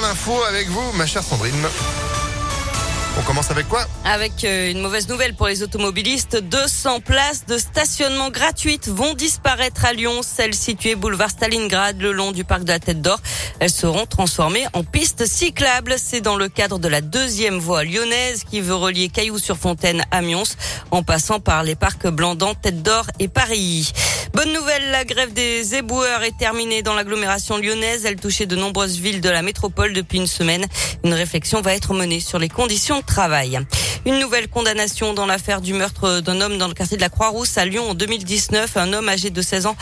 l'info avec vous, ma chère Sandrine. On commence avec quoi Avec euh, une mauvaise nouvelle pour les automobilistes. 200 places de stationnement gratuites vont disparaître à Lyon. Celles situées boulevard Stalingrad le long du parc de la Tête d'Or. Elles seront transformées en pistes cyclables. C'est dans le cadre de la deuxième voie lyonnaise qui veut relier Cailloux-sur-Fontaine à Mions en passant par les parcs Blandan, Tête d'Or et Paris. Bonne nouvelle, la grève des éboueurs est terminée dans l'agglomération lyonnaise. Elle touchait de nombreuses villes de la métropole depuis une semaine. Une réflexion va être menée sur les conditions Une nouvelle condamnation dans l'affaire du meurtre d'un homme dans le quartier de la Croix-Rousse à Lyon en 2019. Un homme âgé de 16 ans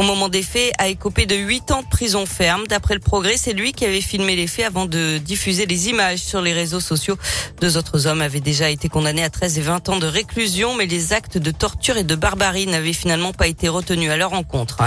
au moment des faits a écopé de 8 ans de prison ferme. D'après le progrès, c'est lui qui avait filmé les faits avant de diffuser les images sur les réseaux sociaux. Deux autres hommes avaient déjà été condamnés à 13 et 20 ans de réclusion, mais les actes de torture et de barbarie n'avaient finalement pas été retenus à leur encontre.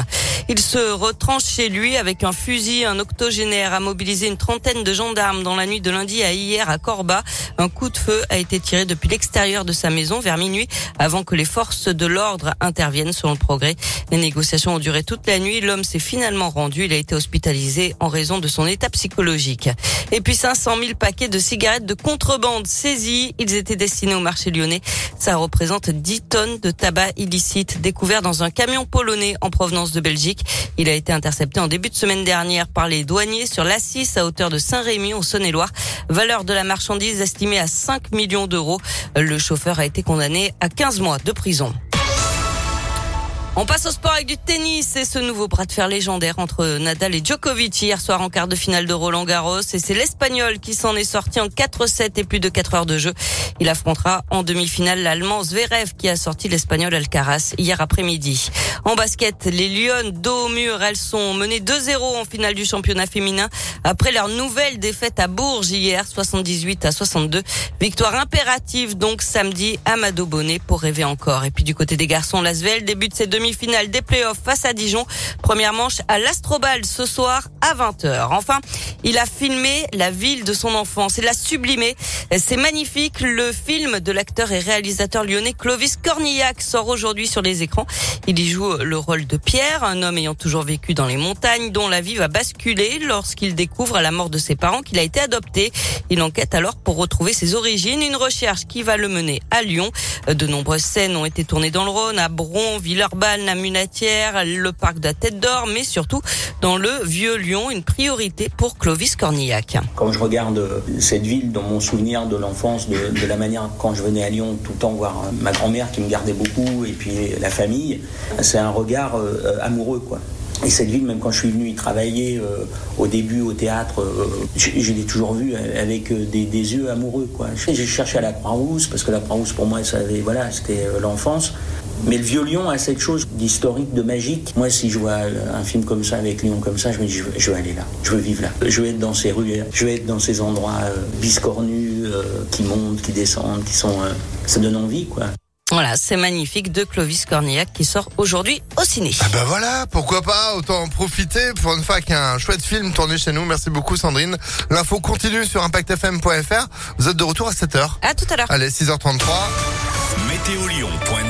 Il se retranche chez lui avec un fusil. Un octogénaire a mobilisé une trentaine de gendarmes dans la nuit de lundi à hier à Corba. Un coup de feu a été tiré depuis l'extérieur de sa maison vers minuit avant que les forces de l'ordre interviennent selon le progrès. Les négociations ont duré toute la nuit. L'homme s'est finalement rendu. Il a été hospitalisé en raison de son état psychologique. Et puis 500 000 paquets de cigarettes de contrebande saisis. Ils étaient destinés au marché lyonnais. Ça représente 10 tonnes de tabac illicite découvert dans un camion polonais en provenance de Belgique. Il a été intercepté en début de semaine dernière par les douaniers sur l'Assis à hauteur de Saint-Rémy au Saône-et-Loire. Valeur de la marchandise estimée à 5 millions d'euros. Le chauffeur a été condamné à 15 mois de prison. On passe au sport avec du tennis et ce nouveau bras de fer légendaire entre Nadal et Djokovic hier soir en quart de finale de Roland Garros et c'est l'Espagnol qui s'en est sorti en 4-7 et plus de 4 heures de jeu. Il affrontera en demi-finale l'Allemand Zverev qui a sorti l'Espagnol Alcaraz hier après-midi. En basket, les Lyon dos au mur, elles sont menées 2-0 en finale du championnat féminin après leur nouvelle défaite à Bourges hier 78 à 62. Victoire impérative donc samedi à Mado Bonnet pour rêver encore. Et puis du côté des garçons, l'Asvel débute ses demi-finales des playoffs face à Dijon. Première manche à l'Astrobal ce soir à 20h. Enfin, il a filmé la ville de son enfance. Il l'a sublimé. C'est magnifique. Le film de l'acteur et réalisateur lyonnais Clovis Cornillac sort aujourd'hui sur les écrans. Il y joue le rôle de Pierre, un homme ayant toujours vécu dans les montagnes, dont la vie va basculer lorsqu'il découvre à la mort de ses parents qu'il a été adopté. Il enquête alors pour retrouver ses origines, une recherche qui va le mener à Lyon. De nombreuses scènes ont été tournées dans le Rhône, à Bron, Villeurbanne, la Munatière, le parc de la Tête d'Or, mais surtout dans le Vieux Lyon, une priorité pour Clovis Cornillac. Quand je regarde cette ville dans mon souvenir de l'enfance, de, la manière quand je venais à Lyon tout le temps voir ma grand-mère qui me gardait beaucoup et puis la famille, c'est un regard euh, amoureux quoi. Et cette ville, même quand je suis venu y travailler euh, au début au théâtre, euh, je, l'ai toujours vue avec des, des, yeux amoureux. J'ai cherché à la Croix-Rousse, parce que la Croix-Rousse, pour moi, voilà, c'était l'enfance. Mais le vieux Lyon a cette chose d'historique, de magique. Moi, si je vois un film comme ça, avec Lyon comme ça, je me dis, je veux, aller là, je veux vivre là. Je veux être dans ces rues, je veux être dans ces endroits euh, biscornus, euh, qui montent, qui descendent, qui sont... Euh, ça donne envie, quoi. Voilà, c'est magnifique de Clovis Cornillac qui sort aujourd'hui au ciné. Ah bah voilà, pourquoi pas, autant en profiter pour une fois qu'un chouette film tourné chez nous. Merci beaucoup Sandrine. L'info continue sur impactfm.fr. Vous êtes de retour à 7h. À tout à l'heure. Allez, 6h33. Météo